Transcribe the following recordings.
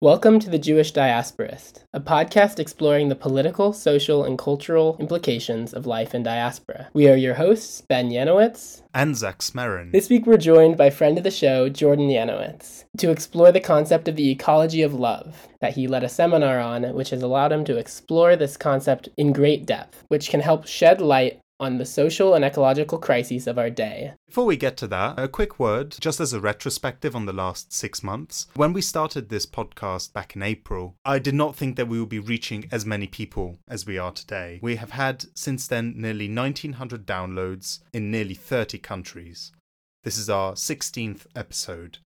Welcome to The Jewish Diasporist, a podcast exploring the political, social, and cultural implications of life in diaspora. We are your hosts, Ben Yanowitz and Zach Smerin. This week we're joined by friend of the show, Jordan Yanowitz, to explore the concept of the ecology of love that he led a seminar on, which has allowed him to explore this concept in great depth, which can help shed light on the social and ecological crises of our day. Before we get to that, a quick word, just as a retrospective on the last six months. When we started this podcast back in April, I did not think that we would be reaching as many people as we are today. We have had since then nearly 1900 downloads in nearly 30 countries. This is our 16th episode,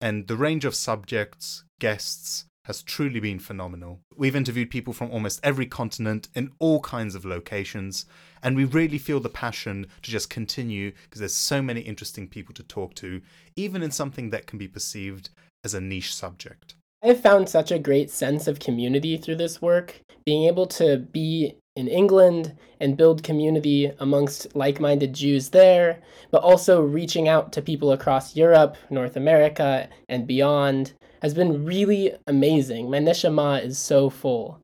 and the range of subjects, guests, has truly been phenomenal. We've interviewed people from almost every continent in all kinds of locations, and we really feel the passion to just continue because there's so many interesting people to talk to, even in something that can be perceived as a niche subject. I have found such a great sense of community through this work, being able to be in England and build community amongst like minded Jews there, but also reaching out to people across Europe, North America, and beyond has been really amazing. My neshama is so full.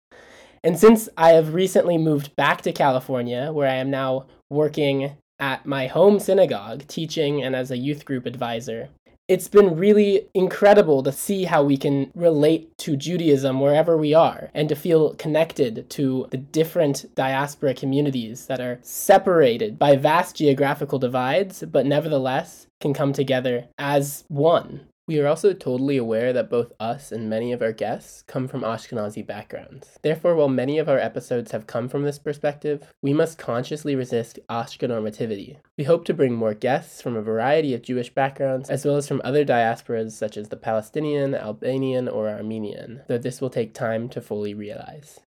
And since I have recently moved back to California, where I am now working at my home synagogue, teaching and as a youth group advisor, it's been really incredible to see how we can relate to Judaism wherever we are and to feel connected to the different diaspora communities that are separated by vast geographical divides, but nevertheless can come together as one. We are also totally aware that both us and many of our guests come from Ashkenazi backgrounds. Therefore, while many of our episodes have come from this perspective, we must consciously resist Ashkenormativity. We hope to bring more guests from a variety of Jewish backgrounds, as well as from other diasporas such as the Palestinian, Albanian, or Armenian, though this will take time to fully realize.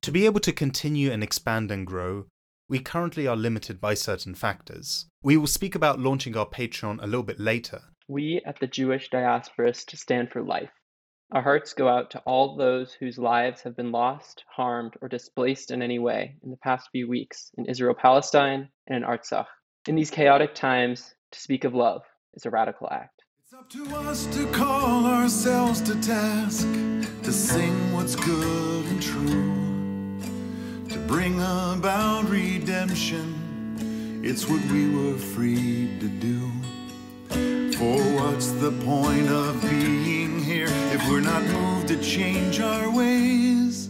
To be able to continue and expand and grow, we currently are limited by certain factors. We will speak about launching our Patreon a little bit later, we at the Jewish Diasporist stand for life. Our hearts go out to all those whose lives have been lost, harmed, or displaced in any way in the past few weeks in Israel Palestine and in Artsakh. In these chaotic times, to speak of love is a radical act. It's up to us to call ourselves to task, to sing what's good and true, to bring about redemption. It's what we were freed to do. For what's the point of being here if we're not moved to change our ways?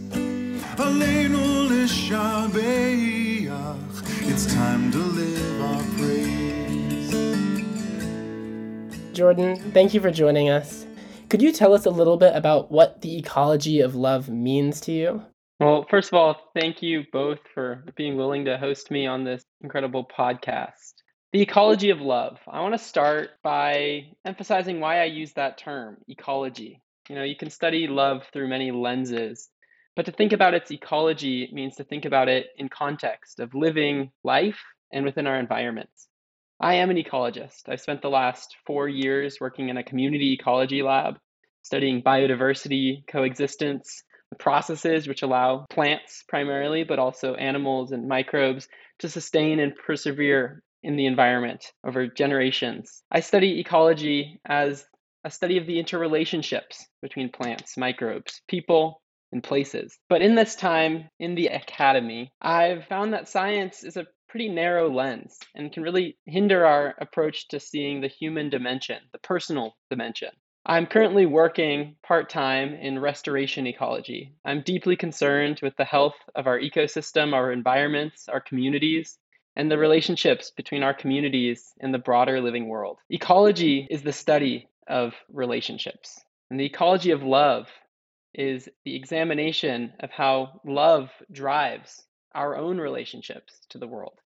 It's time to live our praise. Jordan, thank you for joining us. Could you tell us a little bit about what the ecology of love means to you? Well, first of all, thank you both for being willing to host me on this incredible podcast. The ecology of love. I want to start by emphasizing why I use that term, ecology. You know, you can study love through many lenses, but to think about its ecology means to think about it in context of living life and within our environments. I am an ecologist. I spent the last four years working in a community ecology lab, studying biodiversity, coexistence, the processes which allow plants primarily, but also animals and microbes to sustain and persevere in the environment over generations. I study ecology as a study of the interrelationships between plants, microbes, people, and places. But in this time in the academy, I've found that science is a pretty narrow lens and can really hinder our approach to seeing the human dimension, the personal dimension. I'm currently working part time in restoration ecology. I'm deeply concerned with the health of our ecosystem, our environments, our communities, and the relationships between our communities and the broader living world. Ecology is the study of relationships, and the ecology of love is the examination of how love drives our own relationships to the world.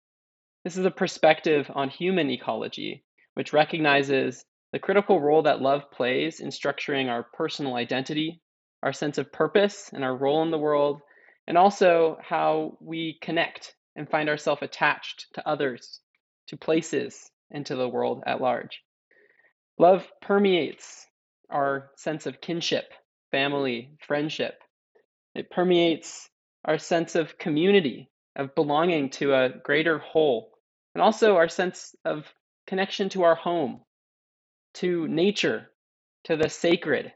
This is a perspective on human ecology, which recognizes the critical role that love plays in structuring our personal identity, our sense of purpose, and our role in the world, and also how we connect and find ourselves attached to others, to places, and to the world at large. Love permeates our sense of kinship, family, friendship. It permeates our sense of community, of belonging to a greater whole, and also our sense of connection to our home, to nature, to the sacred.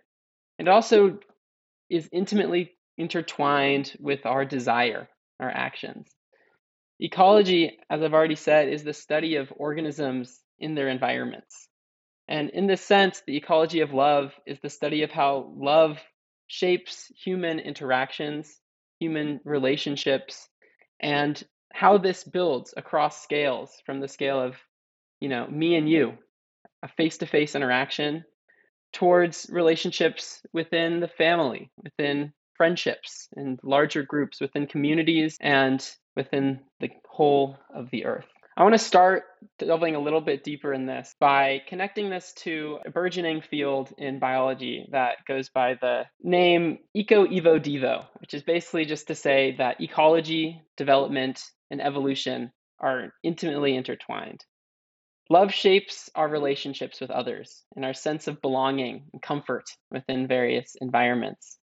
It also is intimately intertwined with our desire, our actions. Ecology, as I've already said, is the study of organisms in their environments. And in this sense, the ecology of love is the study of how love shapes human interactions, human relationships, and how this builds across scales from the scale of, you know, me and you, a face to face interaction, towards relationships within the family, within friendships, in larger groups, within communities, and within the whole of the earth. I want to start delving a little bit deeper in this by connecting this to a burgeoning field in biology that goes by the name Eco Evo Devo, which is basically just to say that ecology, development, and evolution are intimately intertwined. Love shapes our relationships with others and our sense of belonging and comfort within various environments.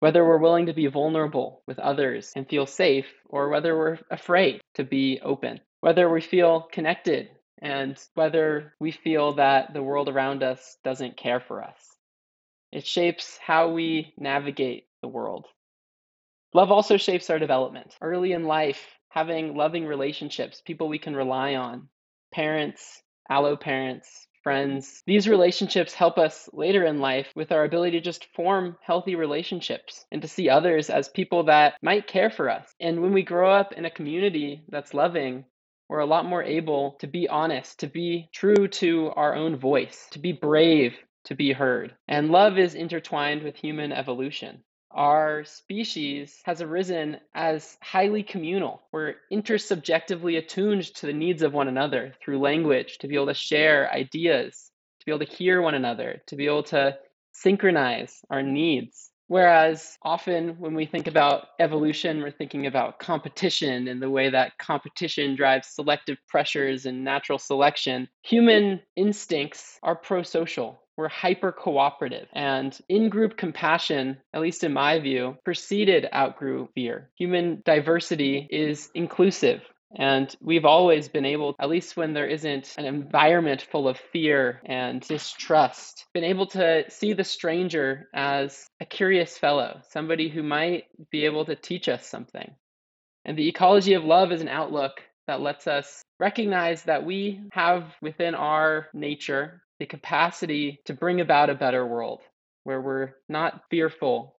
Whether we're willing to be vulnerable with others and feel safe, or whether we're afraid to be open whether we feel connected and whether we feel that the world around us doesn't care for us. It shapes how we navigate the world. Love also shapes our development. Early in life, having loving relationships, people we can rely on, parents, allo parents, friends. These relationships help us later in life with our ability to just form healthy relationships and to see others as people that might care for us. And when we grow up in a community that's loving, we're a lot more able to be honest, to be true to our own voice, to be brave, to be heard. And love is intertwined with human evolution. Our species has arisen as highly communal. We're intersubjectively attuned to the needs of one another through language, to be able to share ideas, to be able to hear one another, to be able to synchronize our needs. Whereas often when we think about evolution, we're thinking about competition and the way that competition drives selective pressures and natural selection. Human instincts are pro social. We're hyper cooperative. And in group compassion, at least in my view, preceded out group fear. Human diversity is inclusive. And we've always been able, at least when there isn't an environment full of fear and distrust, been able to see the stranger as a curious fellow, somebody who might be able to teach us something. And the ecology of love is an outlook that lets us recognize that we have within our nature the capacity to bring about a better world where we're not fearful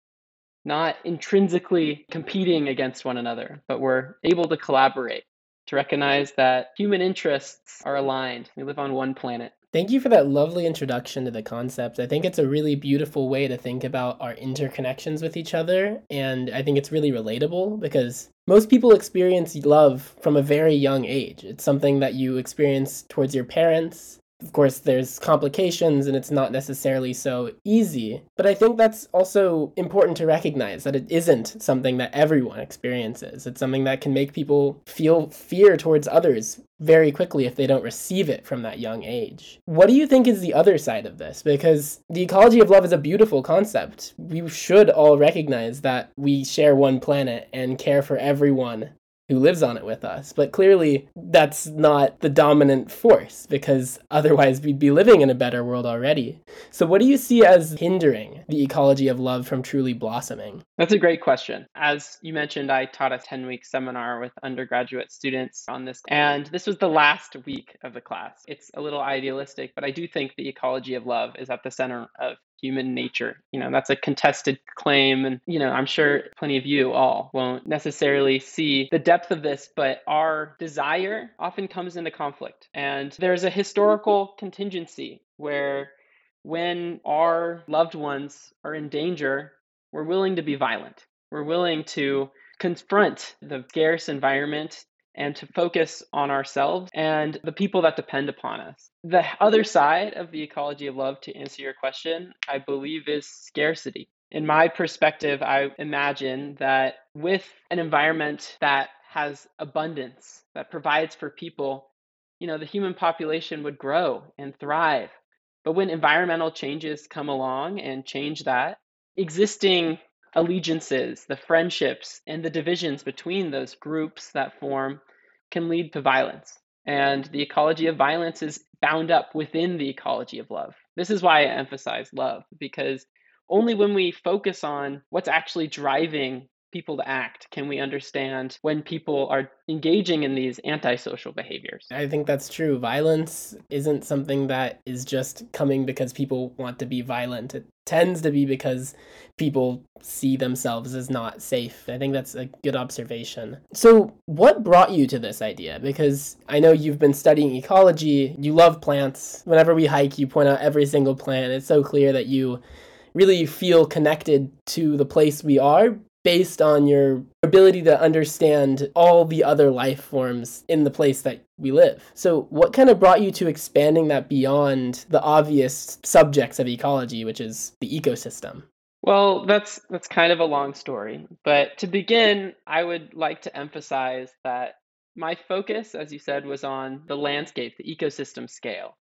not intrinsically competing against one another, but we're able to collaborate to recognize that human interests are aligned. We live on one planet. Thank you for that lovely introduction to the concept. I think it's a really beautiful way to think about our interconnections with each other. And I think it's really relatable because most people experience love from a very young age. It's something that you experience towards your parents, of course, there's complications and it's not necessarily so easy. But I think that's also important to recognize that it isn't something that everyone experiences. It's something that can make people feel fear towards others very quickly if they don't receive it from that young age. What do you think is the other side of this? Because the ecology of love is a beautiful concept. We should all recognize that we share one planet and care for everyone who lives on it with us. But clearly, that's not the dominant force because otherwise we'd be living in a better world already. So, what do you see as hindering the ecology of love from truly blossoming? That's a great question. As you mentioned, I taught a 10 week seminar with undergraduate students on this, and this was the last week of the class. It's a little idealistic, but I do think the ecology of love is at the center of human nature. You know, that's a contested claim. And, you know, I'm sure plenty of you all won't necessarily see the depth of this, but our desire often comes into conflict. And there's a historical contingency where when our loved ones are in danger, we're willing to be violent. We're willing to confront the scarce environment and to focus on ourselves and the people that depend upon us. The other side of the ecology of love, to answer your question, I believe is scarcity. In my perspective, I imagine that with an environment that has abundance, that provides for people, you know, the human population would grow and thrive. But when environmental changes come along and change that, existing allegiances, the friendships, and the divisions between those groups that form can lead to violence. And the ecology of violence is bound up within the ecology of love. This is why I emphasize love, because only when we focus on what's actually driving people to act can we understand when people are engaging in these antisocial behaviors. I think that's true. Violence isn't something that is just coming because people want to be violent. It tends to be because people see themselves as not safe. I think that's a good observation. So, what brought you to this idea? Because I know you've been studying ecology, you love plants. Whenever we hike, you point out every single plant. It's so clear that you really feel connected to the place we are based on your ability to understand all the other life forms in the place that we live. So, what kind of brought you to expanding that beyond the obvious subjects of ecology, which is the ecosystem? Well, that's that's kind of a long story, but to begin, I would like to emphasize that my focus, as you said, was on the landscape, the ecosystem scale.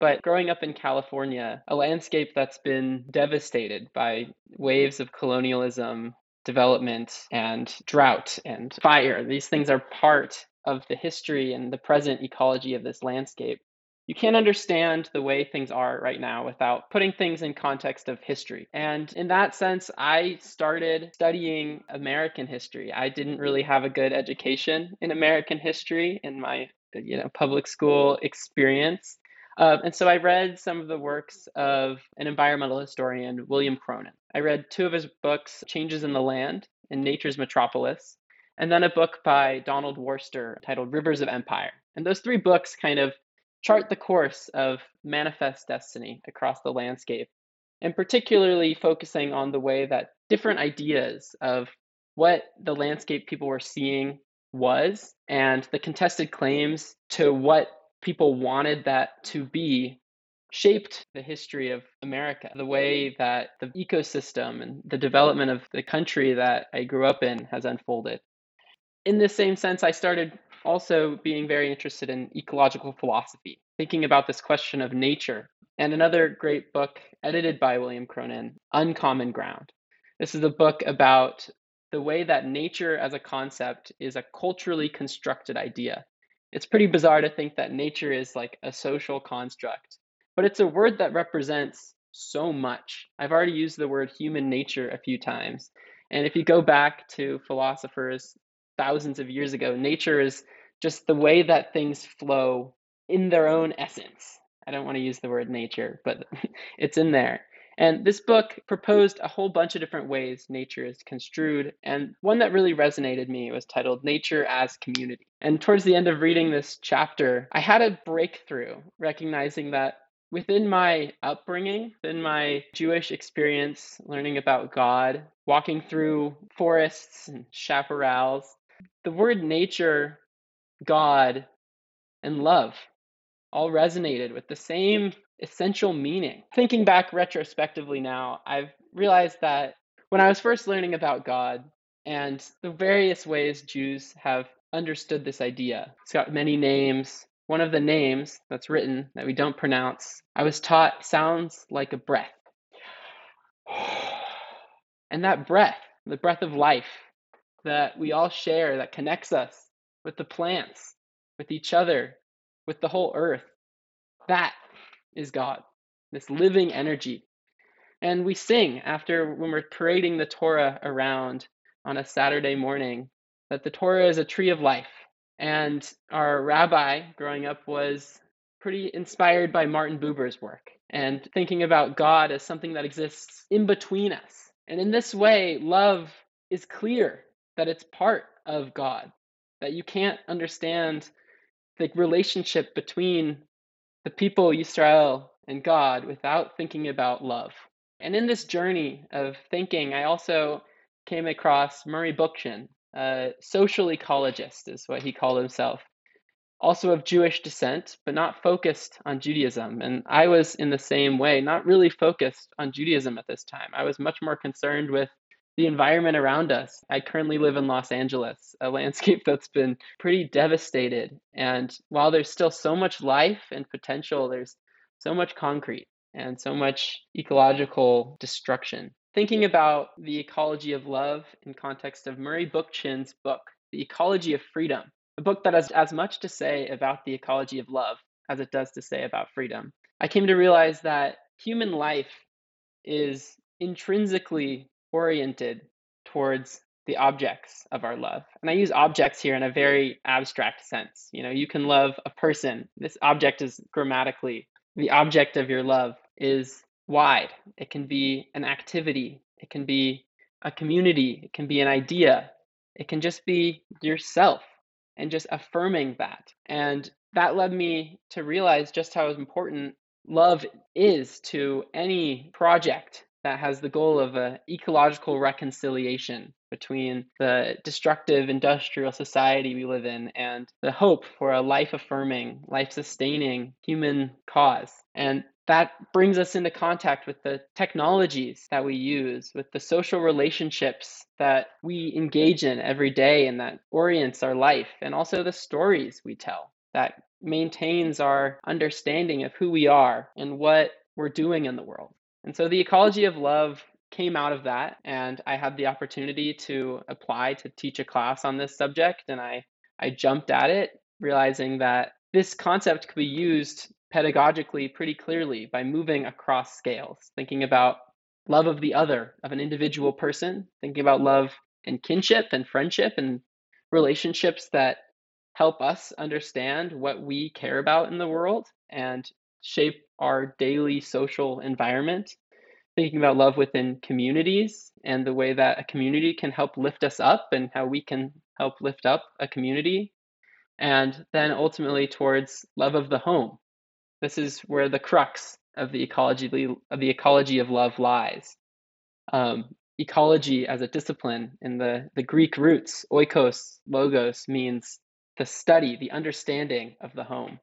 But growing up in California, a landscape that's been devastated by waves of colonialism, development, and drought and fire, these things are part of the history and the present ecology of this landscape. You can't understand the way things are right now without putting things in context of history. And in that sense, I started studying American history. I didn't really have a good education in American history in my you know public school experience uh, and so I read some of the works of an environmental historian, William Cronon. I read two of his books, Changes in the Land and Nature's Metropolis, and then a book by Donald Worster titled Rivers of Empire. And those three books kind of chart the course of manifest destiny across the landscape, and particularly focusing on the way that different ideas of what the landscape people were seeing was and the contested claims to what people wanted that to be shaped the history of America. The way that the ecosystem and the development of the country that I grew up in has unfolded. In the same sense, I started also being very interested in ecological philosophy, thinking about this question of nature. And another great book edited by William Cronon, Uncommon Ground. This is a book about the way that nature as a concept is a culturally constructed idea it's pretty bizarre to think that nature is like a social construct, but it's a word that represents so much. I've already used the word human nature a few times. And if you go back to philosophers thousands of years ago, nature is just the way that things flow in their own essence. I don't want to use the word nature, but it's in there. And this book proposed a whole bunch of different ways nature is construed. And one that really resonated me was titled Nature as Community. And towards the end of reading this chapter, I had a breakthrough, recognizing that within my upbringing, within my Jewish experience, learning about God, walking through forests and chaparrals, the word nature, God, and love all resonated with the same essential meaning. Thinking back retrospectively now, I've realized that when I was first learning about God and the various ways Jews have understood this idea, it's got many names. One of the names that's written that we don't pronounce, I was taught sounds like a breath. And that breath, the breath of life that we all share, that connects us with the plants, with each other, with the whole earth, that is God, this living energy. And we sing after when we're parading the Torah around on a Saturday morning that the Torah is a tree of life. And our rabbi growing up was pretty inspired by Martin Buber's work and thinking about God as something that exists in between us. And in this way, love is clear that it's part of God, that you can't understand the relationship between the people Israel and God without thinking about love. And in this journey of thinking, I also came across Murray Bookchin, a social ecologist, is what he called himself, also of Jewish descent, but not focused on Judaism. And I was in the same way, not really focused on Judaism at this time. I was much more concerned with the environment around us. I currently live in Los Angeles, a landscape that's been pretty devastated. And while there's still so much life and potential, there's so much concrete and so much ecological destruction. Thinking about the ecology of love in context of Murray Bookchin's book, The Ecology of Freedom, a book that has as much to say about the ecology of love as it does to say about freedom. I came to realize that human life is intrinsically oriented towards the objects of our love. And I use objects here in a very abstract sense. You know, you can love a person. This object is grammatically the object of your love is wide. It can be an activity, it can be a community, it can be an idea, it can just be yourself and just affirming that. And that led me to realize just how important love is to any project that has the goal of a ecological reconciliation between the destructive industrial society we live in and the hope for a life affirming, life sustaining human cause. And that brings us into contact with the technologies that we use, with the social relationships that we engage in every day and that orients our life, and also the stories we tell that maintains our understanding of who we are and what we're doing in the world. And so the ecology of love came out of that, and I had the opportunity to apply to teach a class on this subject, and I, I jumped at it, realizing that this concept could be used pedagogically pretty clearly by moving across scales, thinking about love of the other, of an individual person, thinking about love and kinship and friendship and relationships that help us understand what we care about in the world and shape our daily social environment. Thinking about love within communities and the way that a community can help lift us up and how we can help lift up a community. And then ultimately towards love of the home, this is where the crux of the ecology of the ecology of love lies. Um, ecology as a discipline in the, the Greek roots, oikos, logos, means the study, the understanding of the home.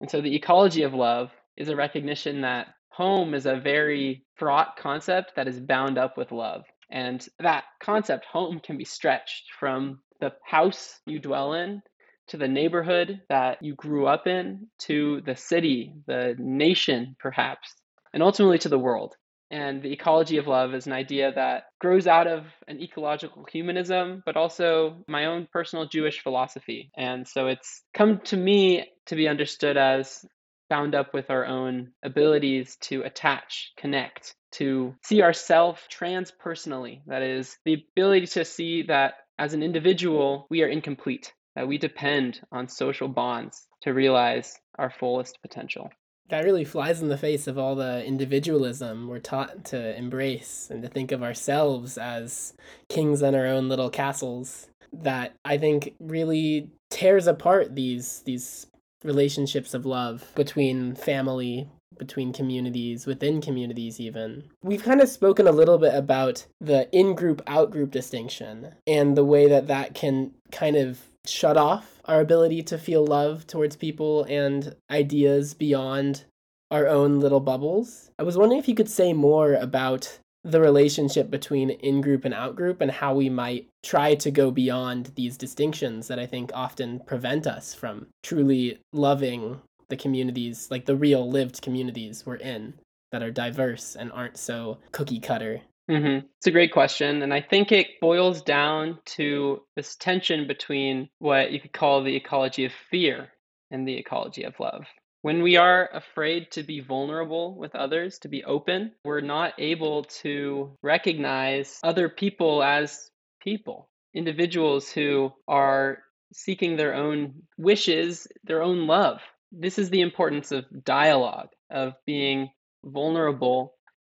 And so the ecology of love is a recognition that home is a very mm. fraught concept that is bound up with love. And that concept, home, can be stretched from the house you dwell in to the neighborhood that you grew up in, to the city, the nation, perhaps, and ultimately to the world. And the ecology of love is an idea that grows out of an ecological humanism, but also my own personal Jewish philosophy. And so it's come to me to be understood as bound up with our own abilities to attach, connect, to see ourselves transpersonally. That is, the ability to see that as an individual, we are incomplete that we depend on social bonds to realize our fullest potential. That really flies in the face of all the individualism we're taught to embrace and to think of ourselves as kings in our own little castles. That I think really tears apart these these relationships of love between family, between communities, within communities, even. We've kind of spoken a little bit about the in group, out group distinction and the way that that can kind of shut off our ability to feel love towards people and ideas beyond our own little bubbles. I was wondering if you could say more about the relationship between in group and out group and how we might try to go beyond these distinctions that I think often prevent us from truly loving the communities, like the real lived communities we're in that are diverse and aren't so cookie cutter Mm-hmm. It's a great question. And I think it boils down to this tension between what you could call the ecology of fear and the ecology of love. When we are afraid to be vulnerable with others, to be open, we're not able to recognize other people as people, individuals who are seeking their own wishes, their own love. This is the importance of dialogue, of being vulnerable.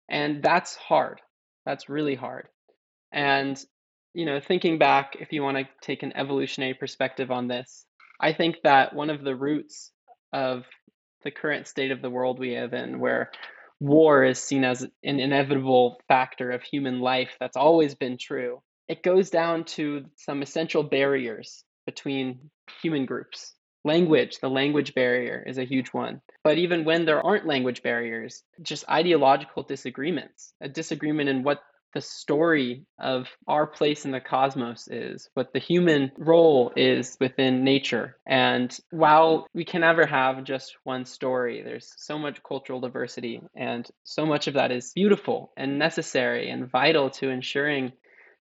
And that's hard that's really hard. And, you know, thinking back, if you want to take an evolutionary perspective on this, I think that one of the roots of the current state of the world we live in, where war is seen as an inevitable factor of human life that's always been true, it goes down to some essential barriers between human groups. Language, the language barrier is a huge one. But even when there aren't language barriers, just ideological disagreements, a disagreement in what the story of our place in the cosmos is, what the human role is within nature. And while we can never have just one story, there's so much cultural diversity, and so much of that is beautiful and necessary and vital to ensuring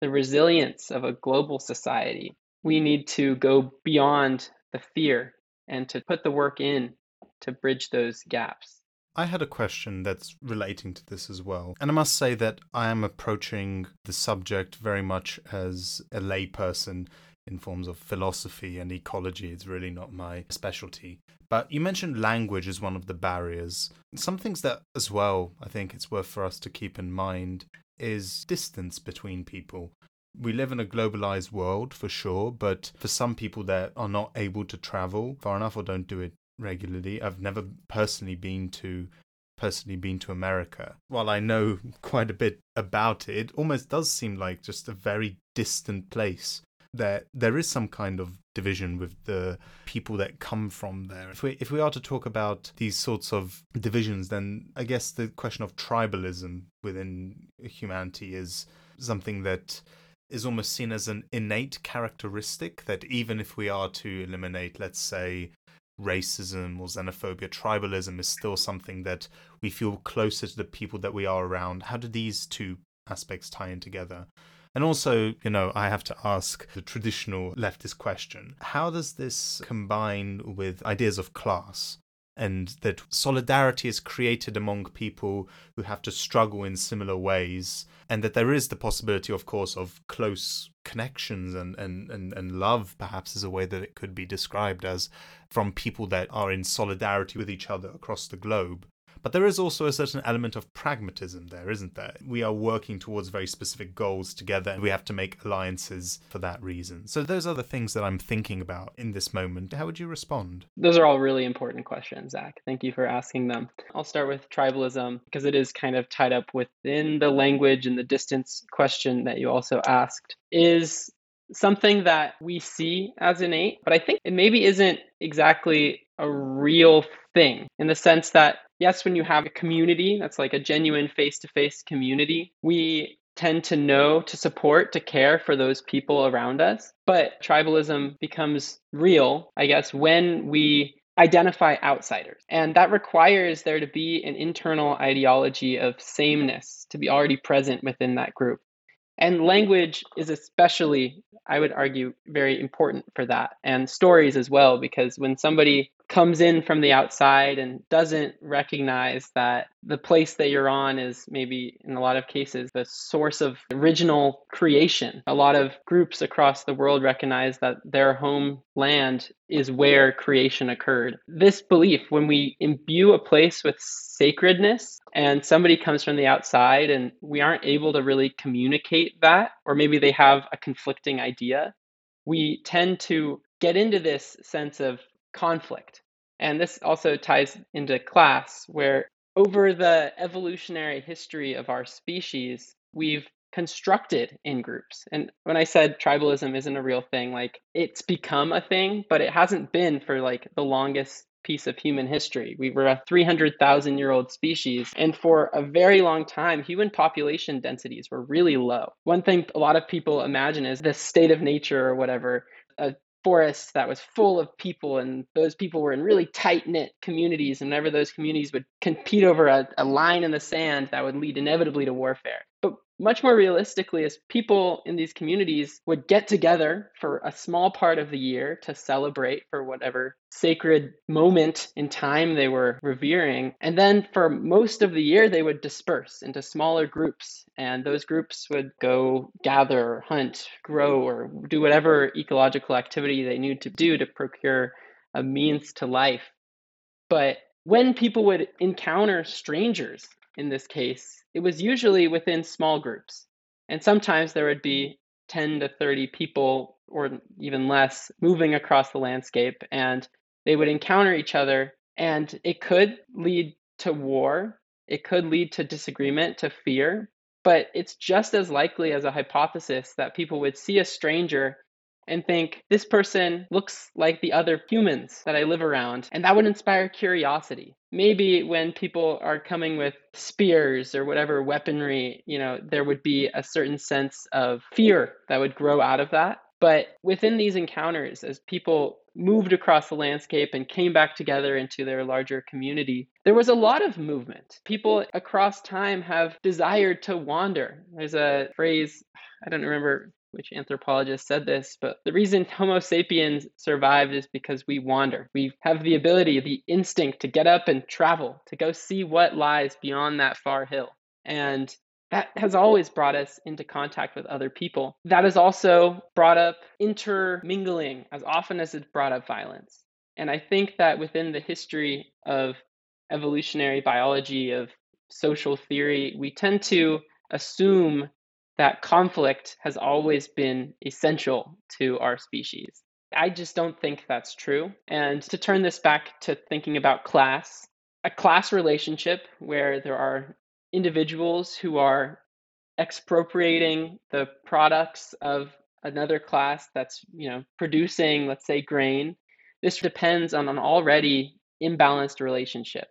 the resilience of a global society. We need to go beyond the fear and to put the work in to bridge those gaps. I had a question that's relating to this as well. And I must say that I am approaching the subject very much as a layperson in forms of philosophy and ecology. It's really not my specialty. But you mentioned language as one of the barriers. Some things that, as well, I think it's worth for us to keep in mind is distance between people. We live in a globalized world for sure, but for some people that are not able to travel far enough or don't do it regularly, I've never personally been to personally been to America. While I know quite a bit about it, it almost does seem like just a very distant place there there is some kind of division with the people that come from there. If we if we are to talk about these sorts of divisions, then I guess the question of tribalism within humanity is something that is almost seen as an innate characteristic that even if we are to eliminate, let's say, racism or xenophobia, tribalism is still something that we feel closer to the people that we are around. How do these two aspects tie in together? And also, you know, I have to ask the traditional leftist question how does this combine with ideas of class? And that solidarity is created among people who have to struggle in similar ways, and that there is the possibility, of course, of close connections and, and, and, and love, perhaps, is a way that it could be described as from people that are in solidarity with each other across the globe. But there is also a certain element of pragmatism there, isn't there? We are working towards very specific goals together and we have to make alliances for that reason. So those are the things that I'm thinking about in this moment. How would you respond? Those are all really important questions, Zach. Thank you for asking them. I'll start with tribalism because it is kind of tied up within the language and the distance question that you also asked. Is something that we see as innate, but I think it maybe isn't exactly a real thing in the sense that yes, when you have a community that's like a genuine face to face community, we tend to know, to support, to care for those people around us. But tribalism becomes real, I guess, when we identify outsiders. And that requires there to be an internal ideology of sameness to be already present within that group. And language is especially, I would argue, very important for that, and stories as well, because when somebody comes in from the outside and doesn't recognize that the place that you're on is maybe in a lot of cases the source of original creation. A lot of groups across the world recognize that their homeland is where creation occurred. This belief, when we imbue a place with sacredness and somebody comes from the outside and we aren't able to really communicate that, or maybe they have a conflicting idea, we tend to get into this sense of conflict and this also ties into class, where over the evolutionary history of our species, we've constructed in groups. And when I said tribalism isn't a real thing, like it's become a thing, but it hasn't been for like the longest piece of human history. We were a 300,000 year old species. And for a very long time, human population densities were really low. One thing a lot of people imagine is the state of nature or whatever. A forest that was full of people and those people were in really tight knit communities and whenever those communities would compete over a, a line in the sand that would lead inevitably to warfare. But much more realistically is people in these communities would get together for a small part of the year to celebrate for whatever sacred moment in time they were revering. And then for most of the year they would disperse into smaller groups and those groups would go gather hunt grow or do whatever ecological activity they need to do to procure a means to life. But when people would encounter strangers in this case, it was usually within small groups. And sometimes there would be 10 to 30 people or even less moving across the landscape, and they would encounter each other. And it could lead to war, it could lead to disagreement, to fear. But it's just as likely as a hypothesis that people would see a stranger and think, this person looks like the other humans that I live around. And that would inspire curiosity. Maybe when people are coming with spears or whatever weaponry, you know, there would be a certain sense of fear that would grow out of that. But within these encounters, as people moved across the landscape and came back together into their larger community, there was a lot of movement. People across time have desired to wander. There's a phrase, I don't remember which anthropologists said this, but the reason Homo sapiens survived is because we wander. We have the ability, the instinct to get up and travel, to go see what lies beyond that far hill. And that has always brought us into contact with other people. That has also brought up intermingling as often as it's brought up violence. And I think that within the history of evolutionary biology, of social theory, we tend to assume that conflict has always been essential to our species. I just don't think that's true. And to turn this back to thinking about class, a class relationship where there are individuals who are expropriating the products of another class that's you know producing let's say grain this depends on an already imbalanced relationship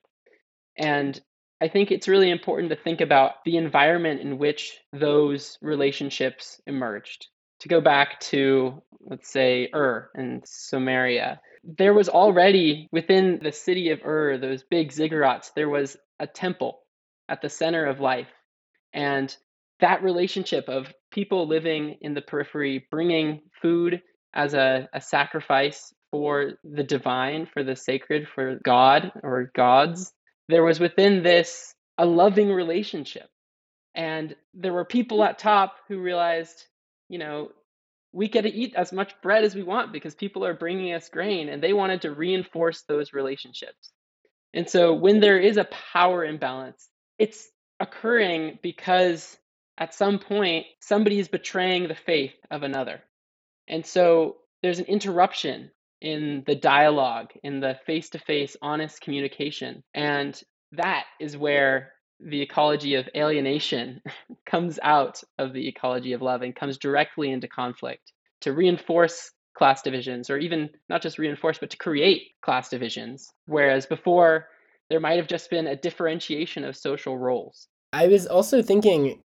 and i think it's really important to think about the environment in which those relationships emerged to go back to let's say ur and sumeria there was already within the city of ur those big ziggurats there was a temple at the center of life. And that relationship of people living in the periphery, bringing food as a, a sacrifice for the divine, for the sacred, for God or gods, there was within this a loving relationship. And there were people mm. at top who realized, you know, we get to eat as much bread as we want because people are bringing us grain and they wanted to reinforce those relationships. And so when there is a power imbalance, it's occurring because at some point somebody is betraying the faith of another. And so there's an interruption in the dialogue, in the face to face, honest communication. And that is where the ecology of alienation comes out of the ecology of love and comes directly into conflict to reinforce class divisions, or even not just reinforce, but to create class divisions. Whereas before, there might have just been a differentiation of social roles. I was also thinking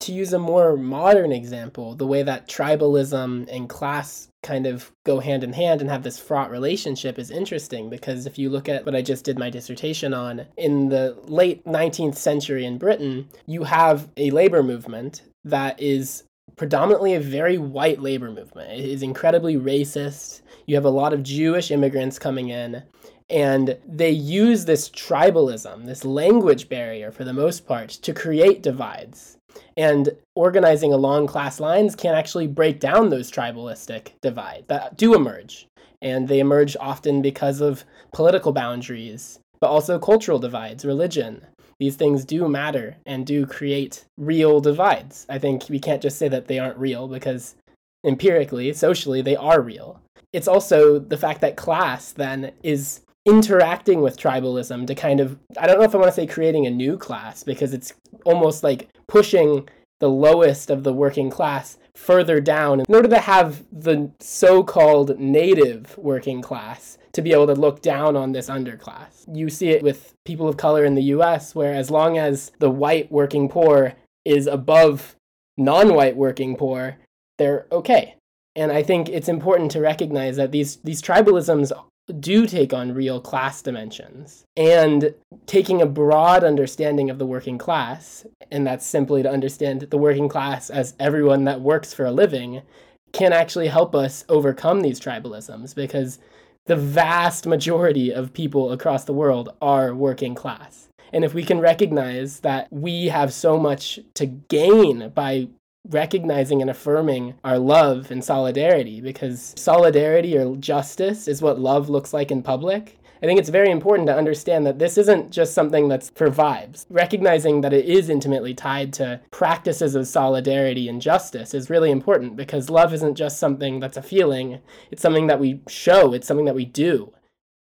to use a more modern example, the way that tribalism and class kind of go hand in hand and have this fraught relationship is interesting because if you look at what I just did my dissertation on, in the late 19th century in Britain, you have a labor movement that is predominantly a very white labor movement. It is incredibly racist. You have a lot of Jewish immigrants coming in, and they use this tribalism, this language barrier for the most part, to create divides. And organizing along class lines can actually break down those tribalistic divides that do emerge. And they emerge often because of political boundaries, but also cultural divides, religion. These things do matter and do create real divides. I think we can't just say that they aren't real because empirically, socially, they are real. It's also the fact that class then is interacting with tribalism to kind of I don't know if I want to say creating a new class because it's almost like pushing the lowest of the working class further down in order to have the so-called native working class to be able to look down on this underclass. You see it with people of color in the US where as long as the white working poor is above non-white working poor, they're okay. And I think it's important to recognize that these these tribalisms do take on real class dimensions. And taking a broad understanding of the working class, and that's simply to understand the working class as everyone that works for a living, can actually help us overcome these tribalisms because the vast majority of people across the world are working class. And if we can recognize that we have so much to gain by recognizing and affirming our love and solidarity because solidarity or justice is what love looks like in public. I think it's very important to understand that this isn't just something that's for vibes. Recognizing that it is intimately tied to practices of solidarity and justice is really important because love isn't just something that's a feeling, it's something that we show, it's something that we do.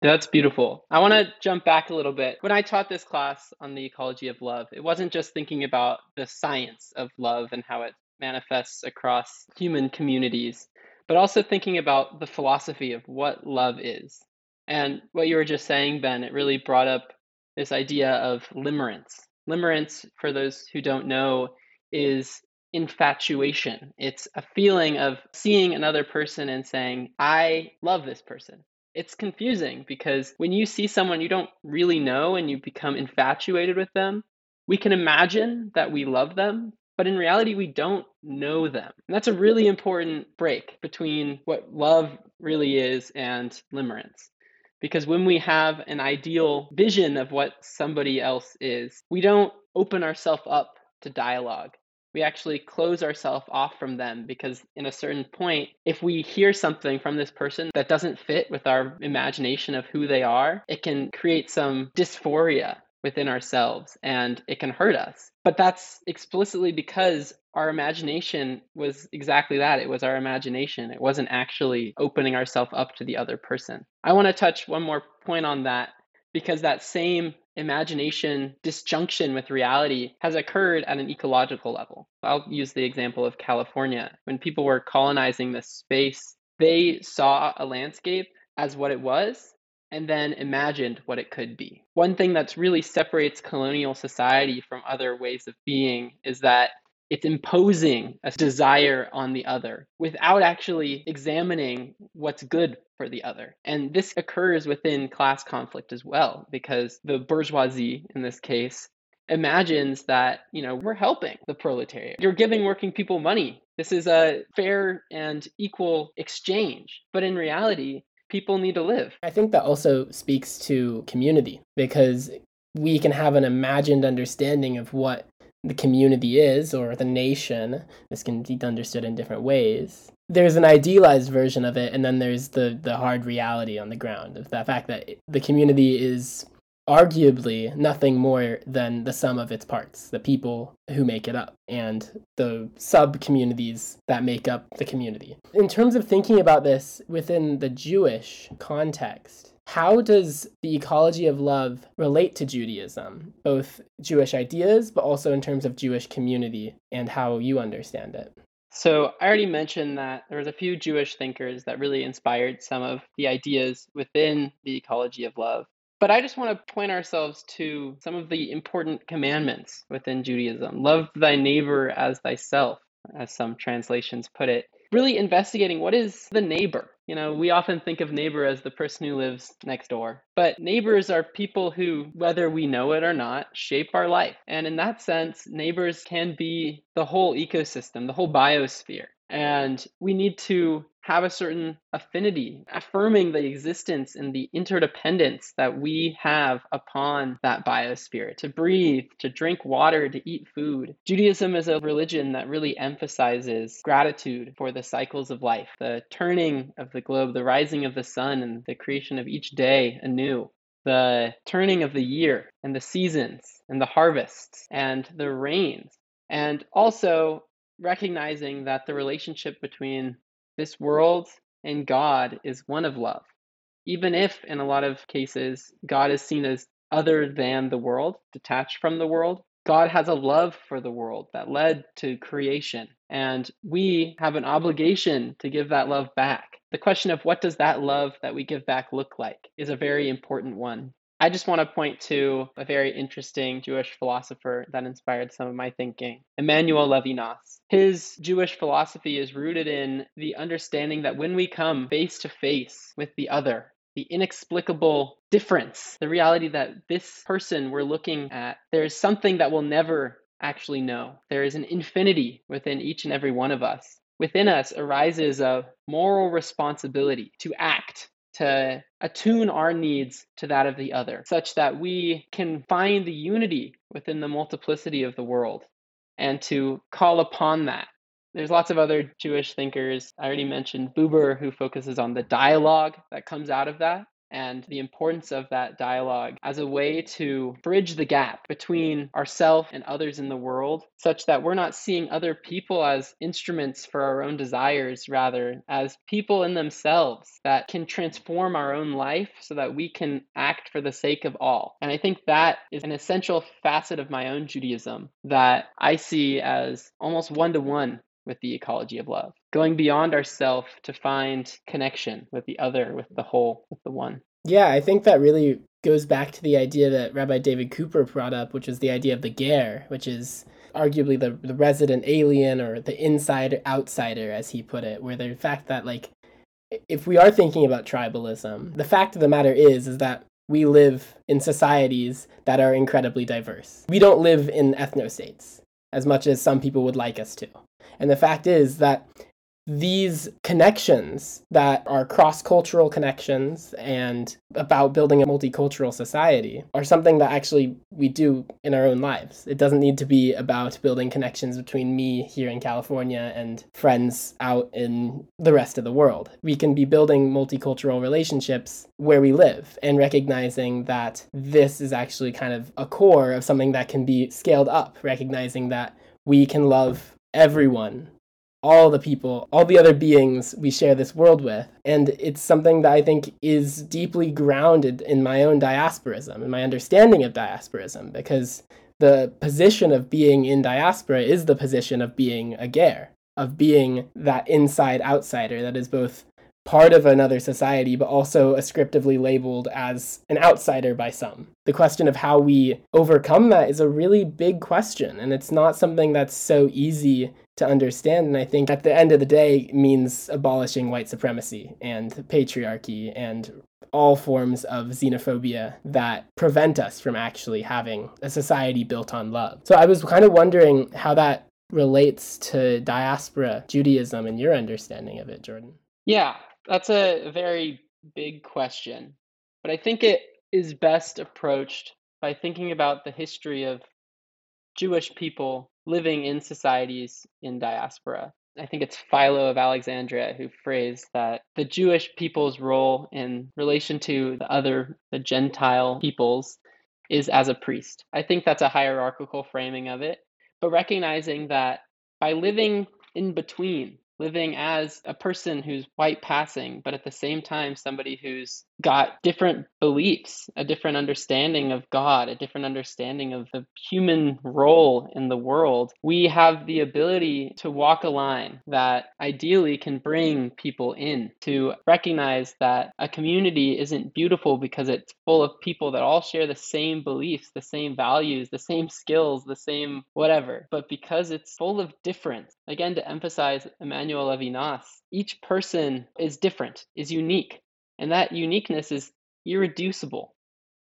That's beautiful. I want to jump back a little bit. When I taught this class on the ecology of love, it wasn't just thinking about the science of love and how it manifests across human communities, but also thinking about the philosophy of what love is. And what you were just saying, Ben, it really brought up this idea of limerence. Limerence, for those who don't know, is infatuation. It's a feeling of seeing another person and saying, I love this person it's confusing because when you see someone you don't really know and you become infatuated with them, we can imagine that we love them, but in reality, we don't know them. And that's a really important break between what love really is and limerence. Because when we have an ideal vision of what somebody else is, we don't open ourselves up to dialogue. We actually close ourselves off from them because, in a certain point, if we hear something from this person that doesn't fit with our imagination of who they are, it can create some dysphoria within ourselves and it can hurt us. But that's explicitly because our imagination was exactly that. It was our imagination. It wasn't actually opening ourselves up to the other person. I want to touch one more point on that because that same imagination disjunction with reality has occurred at an ecological level. I'll use the example of California. When people were colonizing this space, they saw a landscape as what it was and then imagined what it could be. One thing that really separates colonial society from other ways of being is that it's imposing a desire on the other without actually examining what's good for the other. And this occurs within class conflict as well, because the bourgeoisie in this case imagines that, you know, we're helping the proletariat. You're giving working people money. This is a fair and equal exchange. But in reality, people need to live. I think that also speaks to community because we can have an imagined understanding of what the community is or the nation. This can be understood in different ways. There's an idealized version of it, and then there's the, the hard reality on the ground of the fact that the community is arguably nothing more than the sum of its parts, the people who make it up, and the sub communities that make up the community. In terms of thinking about this within the Jewish context, how does the ecology of love relate to Judaism, both Jewish ideas, but also in terms of Jewish community and how you understand it? So, I already mentioned that there was a few Jewish thinkers that really inspired some of the ideas within the ecology of love. But I just want to point ourselves to some of the important commandments within Judaism. Love thy neighbor as thyself, as some translations put it. Really investigating what is the neighbor. You know, we often think of neighbor as the person who lives next door, but neighbors are people who, whether we know it or not, shape our life. And in that sense, neighbors can be the whole ecosystem, the whole biosphere. And we need to have a certain affinity, affirming the existence and the interdependence that we have upon that biosphere to breathe, to drink water, to eat food. Judaism is a religion that really emphasizes gratitude for the cycles of life, the turning of the globe, the rising of the sun, and the creation of each day anew. The turning of the year and the seasons and the harvests and the rains. And also recognizing that the relationship between this world and God is one of love. Even if, in a lot of cases, God is seen as other than the world, detached from the world, God has a love for the world that led to creation. And we have an obligation to give that love back. The question of what does that love that we give back look like is a very important one. I just want to point to a very interesting Jewish philosopher that inspired some of my thinking, Emmanuel Levinas. His Jewish philosophy is rooted in the understanding that when we come face to face with the other, the inexplicable difference, the reality that this person we're looking at, there is something that we'll never actually know. There is an infinity within each and every one of us. Within us arises a moral responsibility to act to attune our needs to that of the other, such that we can find the unity within the multiplicity of the world and to call upon that. There's lots of other Jewish thinkers. I already mentioned Buber, who focuses on the dialogue that comes out of that and the importance of that dialogue as a way to bridge the gap between ourselves and others in the world, such that we're not seeing other people as instruments for our own desires, rather, as people in themselves that can transform our own life so that we can act for the sake of all. And I think that is an essential facet of my own Judaism that I see as almost one to one with the ecology of love, going beyond ourself to find connection with the other, with the whole, with the one. Yeah, I think that really goes back to the idea that Rabbi David Cooper brought up, which is the idea of the ger, which is arguably the, the resident alien or the inside outsider, as he put it, where the fact that, like, if we are thinking about tribalism, the fact of the matter is, is that we live in societies that are incredibly diverse. We don't live in ethnostates as much as some people would like us to. And the fact is that these connections that are cross cultural connections and about building a multicultural society are something that actually we do in our own lives. It doesn't need to be about building connections between me here in California and friends out in the rest of the world. We can be building multicultural relationships where we live and recognizing that this is actually kind of a core of something that can be scaled up, recognizing that we can love everyone all the people, all the other beings we share this world with. And it's something that I think is deeply grounded in my own diasporism and my understanding of diasporism, because the position of being in diaspora is the position of being a ger, of being that inside outsider that is both part of another society, but also ascriptively labeled as an outsider by some. The question of how we overcome that is a really big question, and it's not something that's so easy to understand. And I think at the end of the day means abolishing white supremacy and patriarchy and all forms of xenophobia that prevent us from actually having a society built on love. So I was kind of wondering how that relates to diaspora Judaism and your understanding of it, Jordan. Yeah, that's a very big question. But I think it is best approached by thinking about the history of Jewish people living in societies in diaspora. I think it's Philo of Alexandria who phrased that the Jewish people's role in relation to the other, the Gentile peoples, is as a priest. I think that's a hierarchical framing of it, but recognizing that by living in between living as a person who's white passing, but at the same time, somebody who's got different beliefs, a different understanding of God, a different understanding of the human role in the world, we have the ability to walk a line that ideally can bring people in to recognize that a community isn't beautiful because it's full of people that all share the same beliefs, the same values, the same skills, the same whatever, but because it's full of difference. Again, to emphasize Emmanuel Levinas, each person is different, is unique and that uniqueness is irreducible.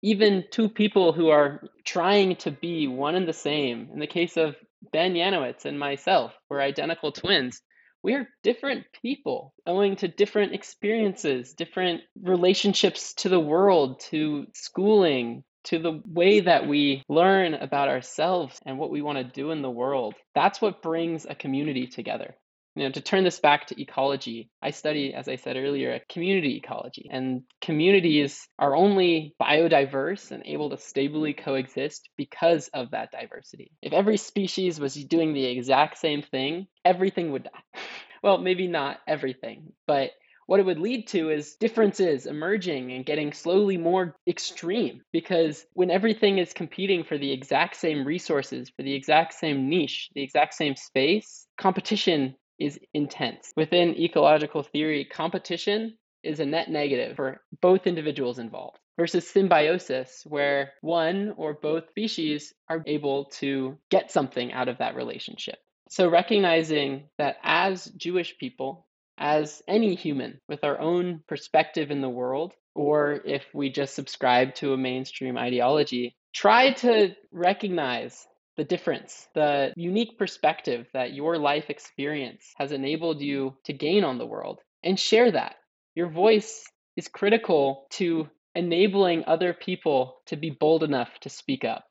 Even two people who are trying to be one and the same, in the case of Ben Yanowitz and myself, we're identical twins. We are different people owing to different experiences, different relationships to the world, to schooling, to the way that we learn about ourselves and what we want to do in the world. That's what brings a community together. You know, to turn this back to ecology, I study, mm. as I said earlier, community ecology. And communities are only biodiverse and able to stably mm. coexist because of that diversity. If every species was doing the exact same thing, everything would die. well, maybe not everything, but what it would lead to is differences emerging and getting slowly more extreme because when everything is competing for the exact same resources, for the exact same niche, the exact same space, competition is intense. Within ecological theory, competition is a net negative for both individuals involved versus symbiosis, where one or both species are able to get something out of that relationship. So, recognizing that as Jewish people, as any human with our own perspective in the world, or if we just subscribe to a mainstream ideology, try to recognize the difference, the unique perspective that your life experience has enabled you to gain on the world, and share that. Your voice is critical to enabling other people to be bold enough to speak up.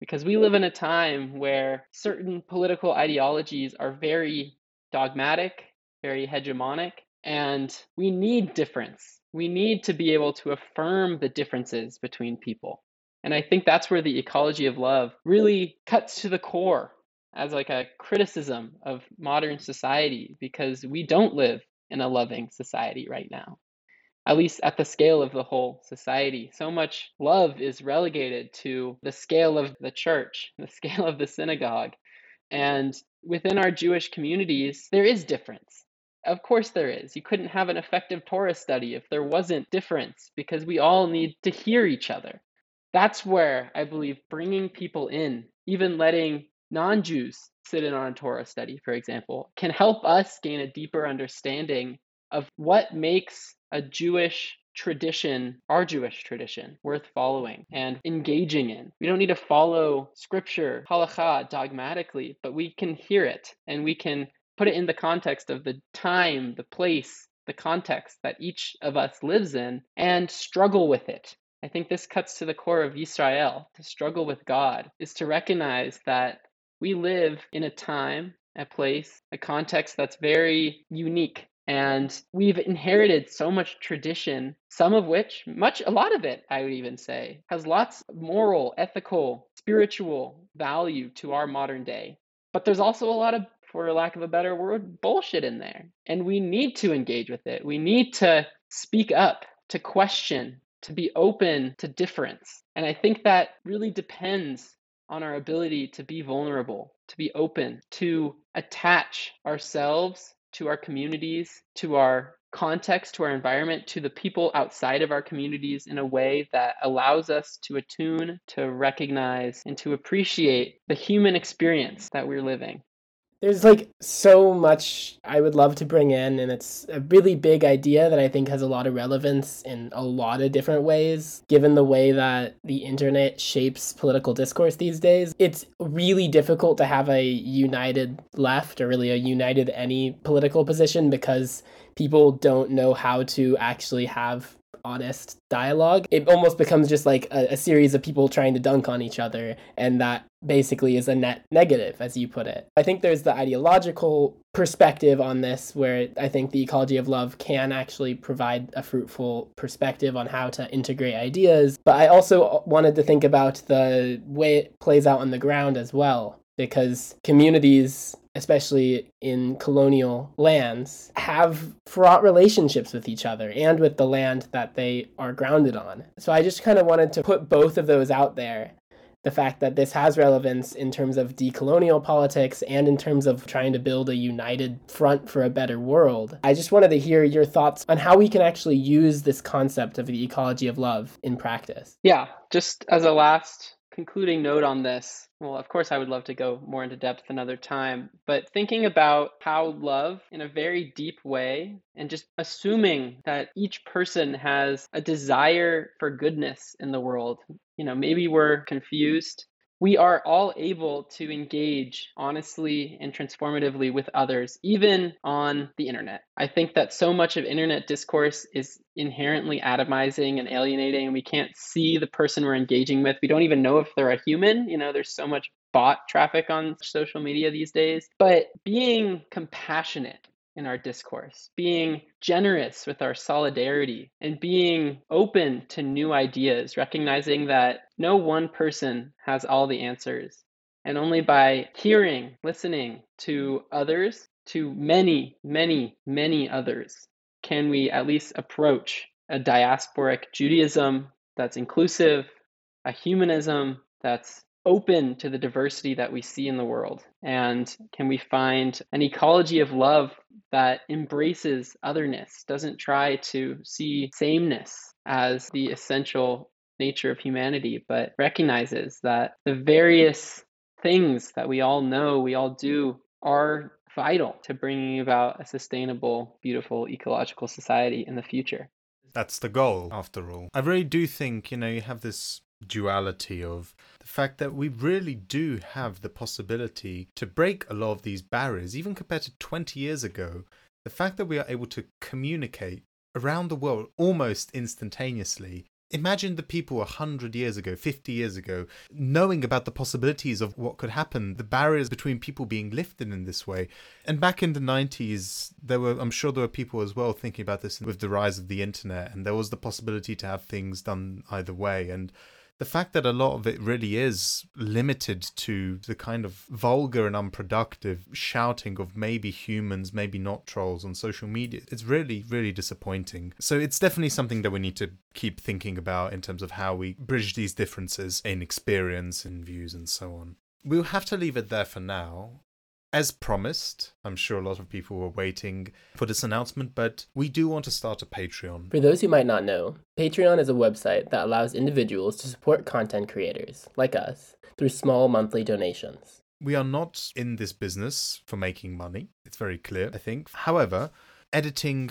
Because we live in a time where certain political ideologies are very dogmatic, very hegemonic, and we need difference. We need to be able to affirm the differences between people. And I think that's where the ecology of love really cuts to the core as like a criticism of modern society because we don't live in a loving society right now. At least at the scale of the whole society. So much love is relegated to the scale of the church, the scale of the synagogue. And within our Jewish communities, there is difference. Of course, there is. You couldn't have an effective Torah study if there wasn't difference because we all need to hear each other that's where I believe bringing people in, even letting non Jews sit in on a Torah study, for example, can help us gain a deeper understanding of what makes a Jewish tradition, our Jewish tradition, worth following and engaging in. We don't need to follow scripture, halacha, dogmatically, but we can hear it and we can put it in the context of the time, the place, the context that each of us lives in and struggle with it. I think this cuts to the core of Israel. To struggle with God is to recognize that we live in a time, a place, a context that's very unique. And we've inherited so much tradition, some of which, much, a lot of it, I would even say, has lots of moral, ethical, spiritual value to our modern day. But there's also a lot of for lack of a better word, bullshit in there. And we need to engage with it. We need to speak up, to question, to be open to difference. And I think that really depends on our ability to be vulnerable, to be open, to attach ourselves to our communities, to our context, to our environment, to the people outside of our communities in a way that allows us to attune, to recognize, and to appreciate the human experience that we're living. There's like so much I would love to bring in, and it's a really big idea that I think has a lot of relevance in a lot of different ways, given the way that the internet shapes political discourse these days. It's really difficult to have a united left or really a united any political position because people don't know how to actually have honest dialogue. It almost becomes just like a, a, series of people trying to dunk on each other, and that basically is a net negative, as you put it. I think there's the ideological perspective on this, where I think the ecology of love can actually provide a fruitful perspective on how to integrate ideas. But I also wanted to think about the way it plays out on the ground as well, because communities especially in colonial lands, have fraught relationships with each other and with the land that they are grounded on. So I just kind of wanted to put both of those out there. The fact that this has relevance in terms of decolonial politics and in terms of trying to build a united front for a better world. I just wanted to hear your thoughts on how we can actually use this concept of the ecology of love in practice. Yeah, just as a last concluding note on this, well, of course, I would love to go more into depth another time, but thinking about how love in a very deep way and just assuming that each person has a desire for goodness in the world. You know, maybe we're confused we are all able to engage honestly and transformatively with others, even on the internet. I think that so much of internet discourse is inherently atomizing and alienating, and we can't see the person we're engaging with. We don't even know if they're a human. You know, there's so much bot traffic on social media these days. But being compassionate in our discourse, being generous with our solidarity, and being open to new ideas, recognizing that no one person has all the answers. And only by hearing, listening to others, to many, many, many others, can we at least approach a diasporic Judaism that's inclusive, a humanism that's open to the diversity that we see in the world? And can we find an ecology of love that embraces otherness, doesn't try to see sameness as the essential nature of humanity, but recognizes that the various things that we all know, we all do, are vital to bringing about a sustainable, beautiful ecological society in the future. That's the goal, after all. I really do think, you know, you have this duality of the fact that we really do have the possibility to break a lot of these barriers, even compared to 20 years ago. The fact that we are able to communicate around the world almost instantaneously. Imagine the people 100 years ago, 50 years ago, knowing about the possibilities of what could happen, the barriers between people being lifted in this way. And back in the 90s, there were, I'm sure there were people as well thinking about this with the rise of the internet, and there was the possibility to have things done either way. And the fact that a lot of it really is limited to the kind of vulgar and unproductive shouting of maybe humans, maybe not trolls on social media, it's really, really disappointing. So it's definitely something that we need to keep thinking about in terms of how we bridge these differences in experience and views and so on. We'll have to leave it there for now. As promised, I'm sure a lot of people were waiting for this announcement, but we do want to start a Patreon. For those who might not know, Patreon is a website that allows individuals to support content creators, like us, through small monthly donations. We are not in this business for making money. It's very clear, I think. However, editing,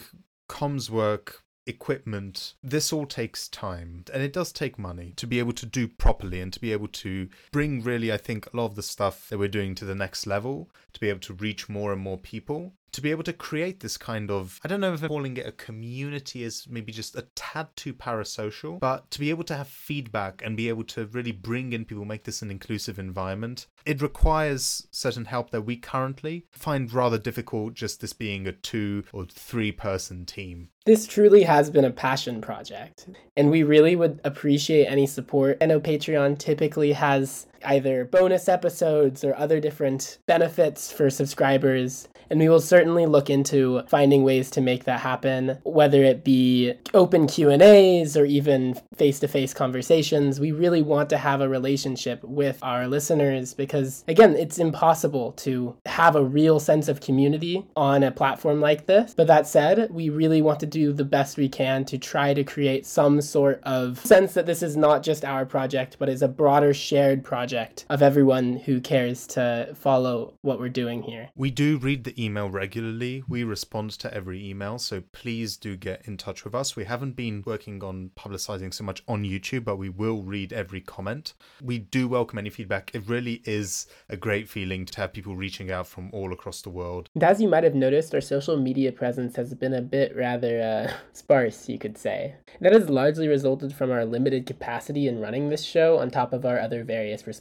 comms work, equipment. This all takes time and it does take money to be able to do properly and to be able to bring really, I think, a lot of the stuff that we're doing to the next level, to be able to reach more and more people to be able to create this kind of I don't know if I'm calling it a community is maybe just a tad too parasocial, but to be able to have feedback and be able to really bring in people, make this an inclusive environment, it requires certain help that we currently find rather difficult just this being a two or three person team. This truly has been a passion project, and we really would appreciate any support. I know Patreon typically has either bonus episodes or other different benefits for subscribers. And we will certainly look into finding ways to make that happen whether it be open q&a's or even face-to-face conversations. We really want to have a relationship with our listeners because again it's impossible to have a real sense of community on a platform like this. But that said we really want to do the best we can to try to create some sort of sense that this is not just our project but is a broader shared project of everyone who cares to follow what we're doing here we do read the email regularly. We respond to every email, so please do get in touch with us. We haven't been working on publicizing so much on YouTube, but we will read every comment. We do welcome any feedback. It really is a great feeling to have people reaching out from all across the world. As you might have noticed, our social media presence has been a bit rather uh, sparse, you could say. That has largely resulted from our limited capacity in running this show on top of our other various responsibilities.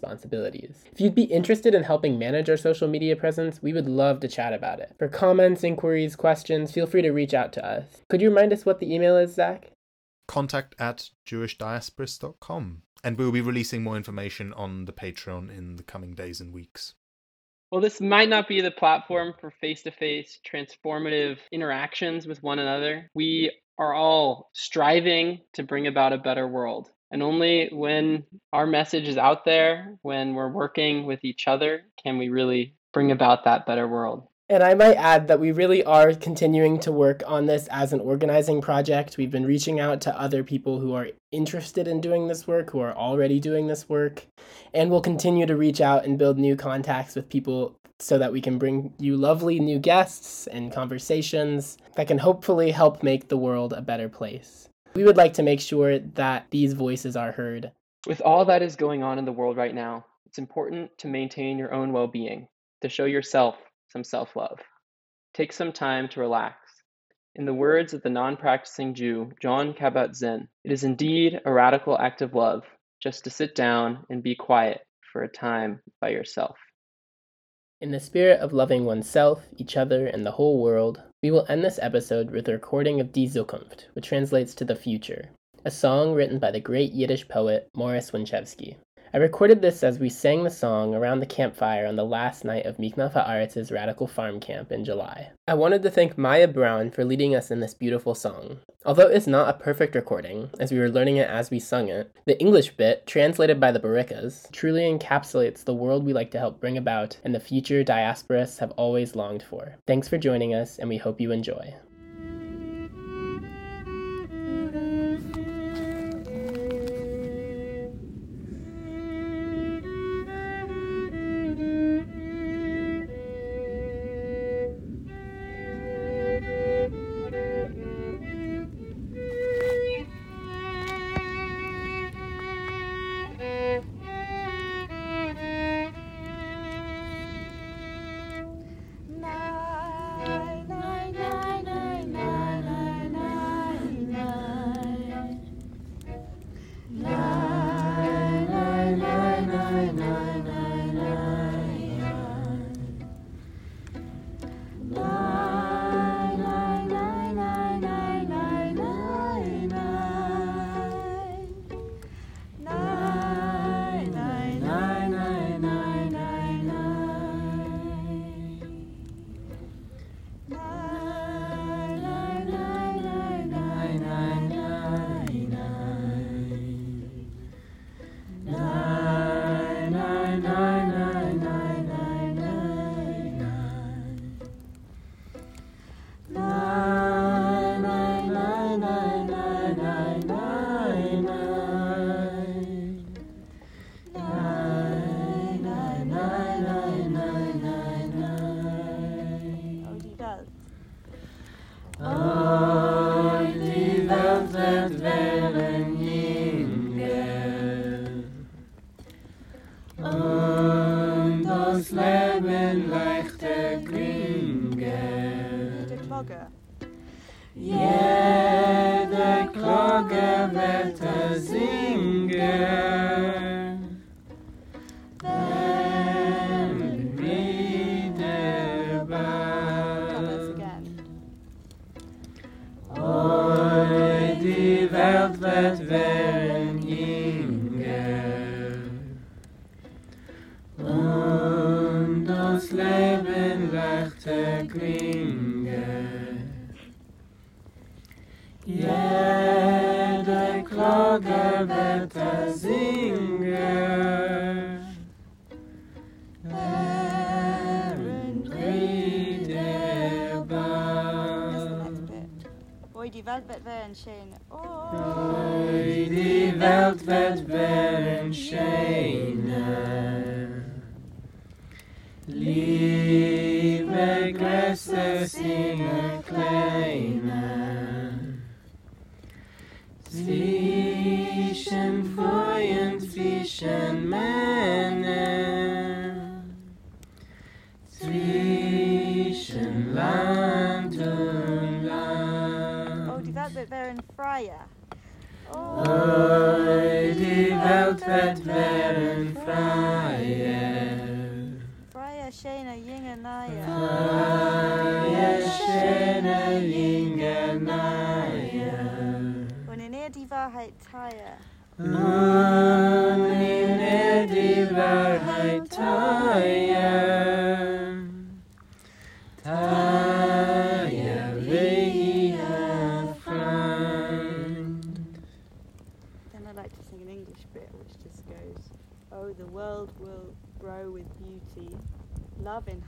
If you'd be interested in helping manage our social media presence, we would love to chat about about it. For comments, inquiries, questions, feel free to reach out to us. Could you remind us what the email is, Zach? Contact at jewishdiasporist.com. And we'll be releasing more information on the Patreon in the coming days and weeks. Well, this might not be the platform for face to face transformative interactions with one another. We are all striving to bring about a better world. And only when our message is out there, when we're working with each other, can we really bring about that better world. And I might add that we really are continuing to work on this as an organizing project. We've been reaching out to other people who are interested in doing this work, who are already doing this work, and we'll continue to reach out and build new contacts with people so that we can bring you lovely new guests and conversations that can hopefully help make the world a better place. We would like to make sure that these voices are heard. With all that is going on in the world right now, it's important to maintain your own well being, to show yourself some self love. Take some time to relax. In the words of the non practicing Jew John Kabat Zinn, it is indeed a radical act of love just to sit down and be quiet for a time by yourself. In the spirit of loving oneself, each other, and the whole world, we will end this episode with a recording of Die Zukunft, which translates to the future, a song written by the great Yiddish poet Morris Winchevsky. I recorded this as we sang the song around the campfire on the last night of Miknaf Haaretz's Radical Farm Camp in July. I wanted to thank Maya Brown for leading us in this beautiful song. Although it's not a perfect recording, as we were learning it as we sung it, the English bit, translated by the Barikas, truly encapsulates the world we like to help bring about and the future diasporists have always longed for. Thanks for joining us, and we hope you enjoy. that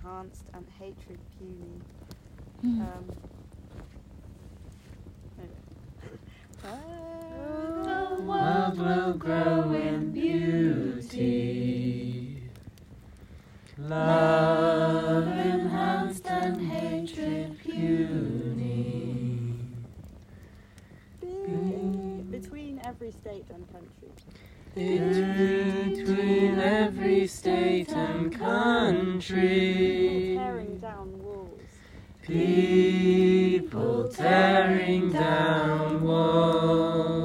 enhanced and hatred puny. Hmm. Um, the world will grow in beauty. Love enhanced and hatred puny. Be between every state and country. In between every state and country. Tearing down walls. People tearing down walls.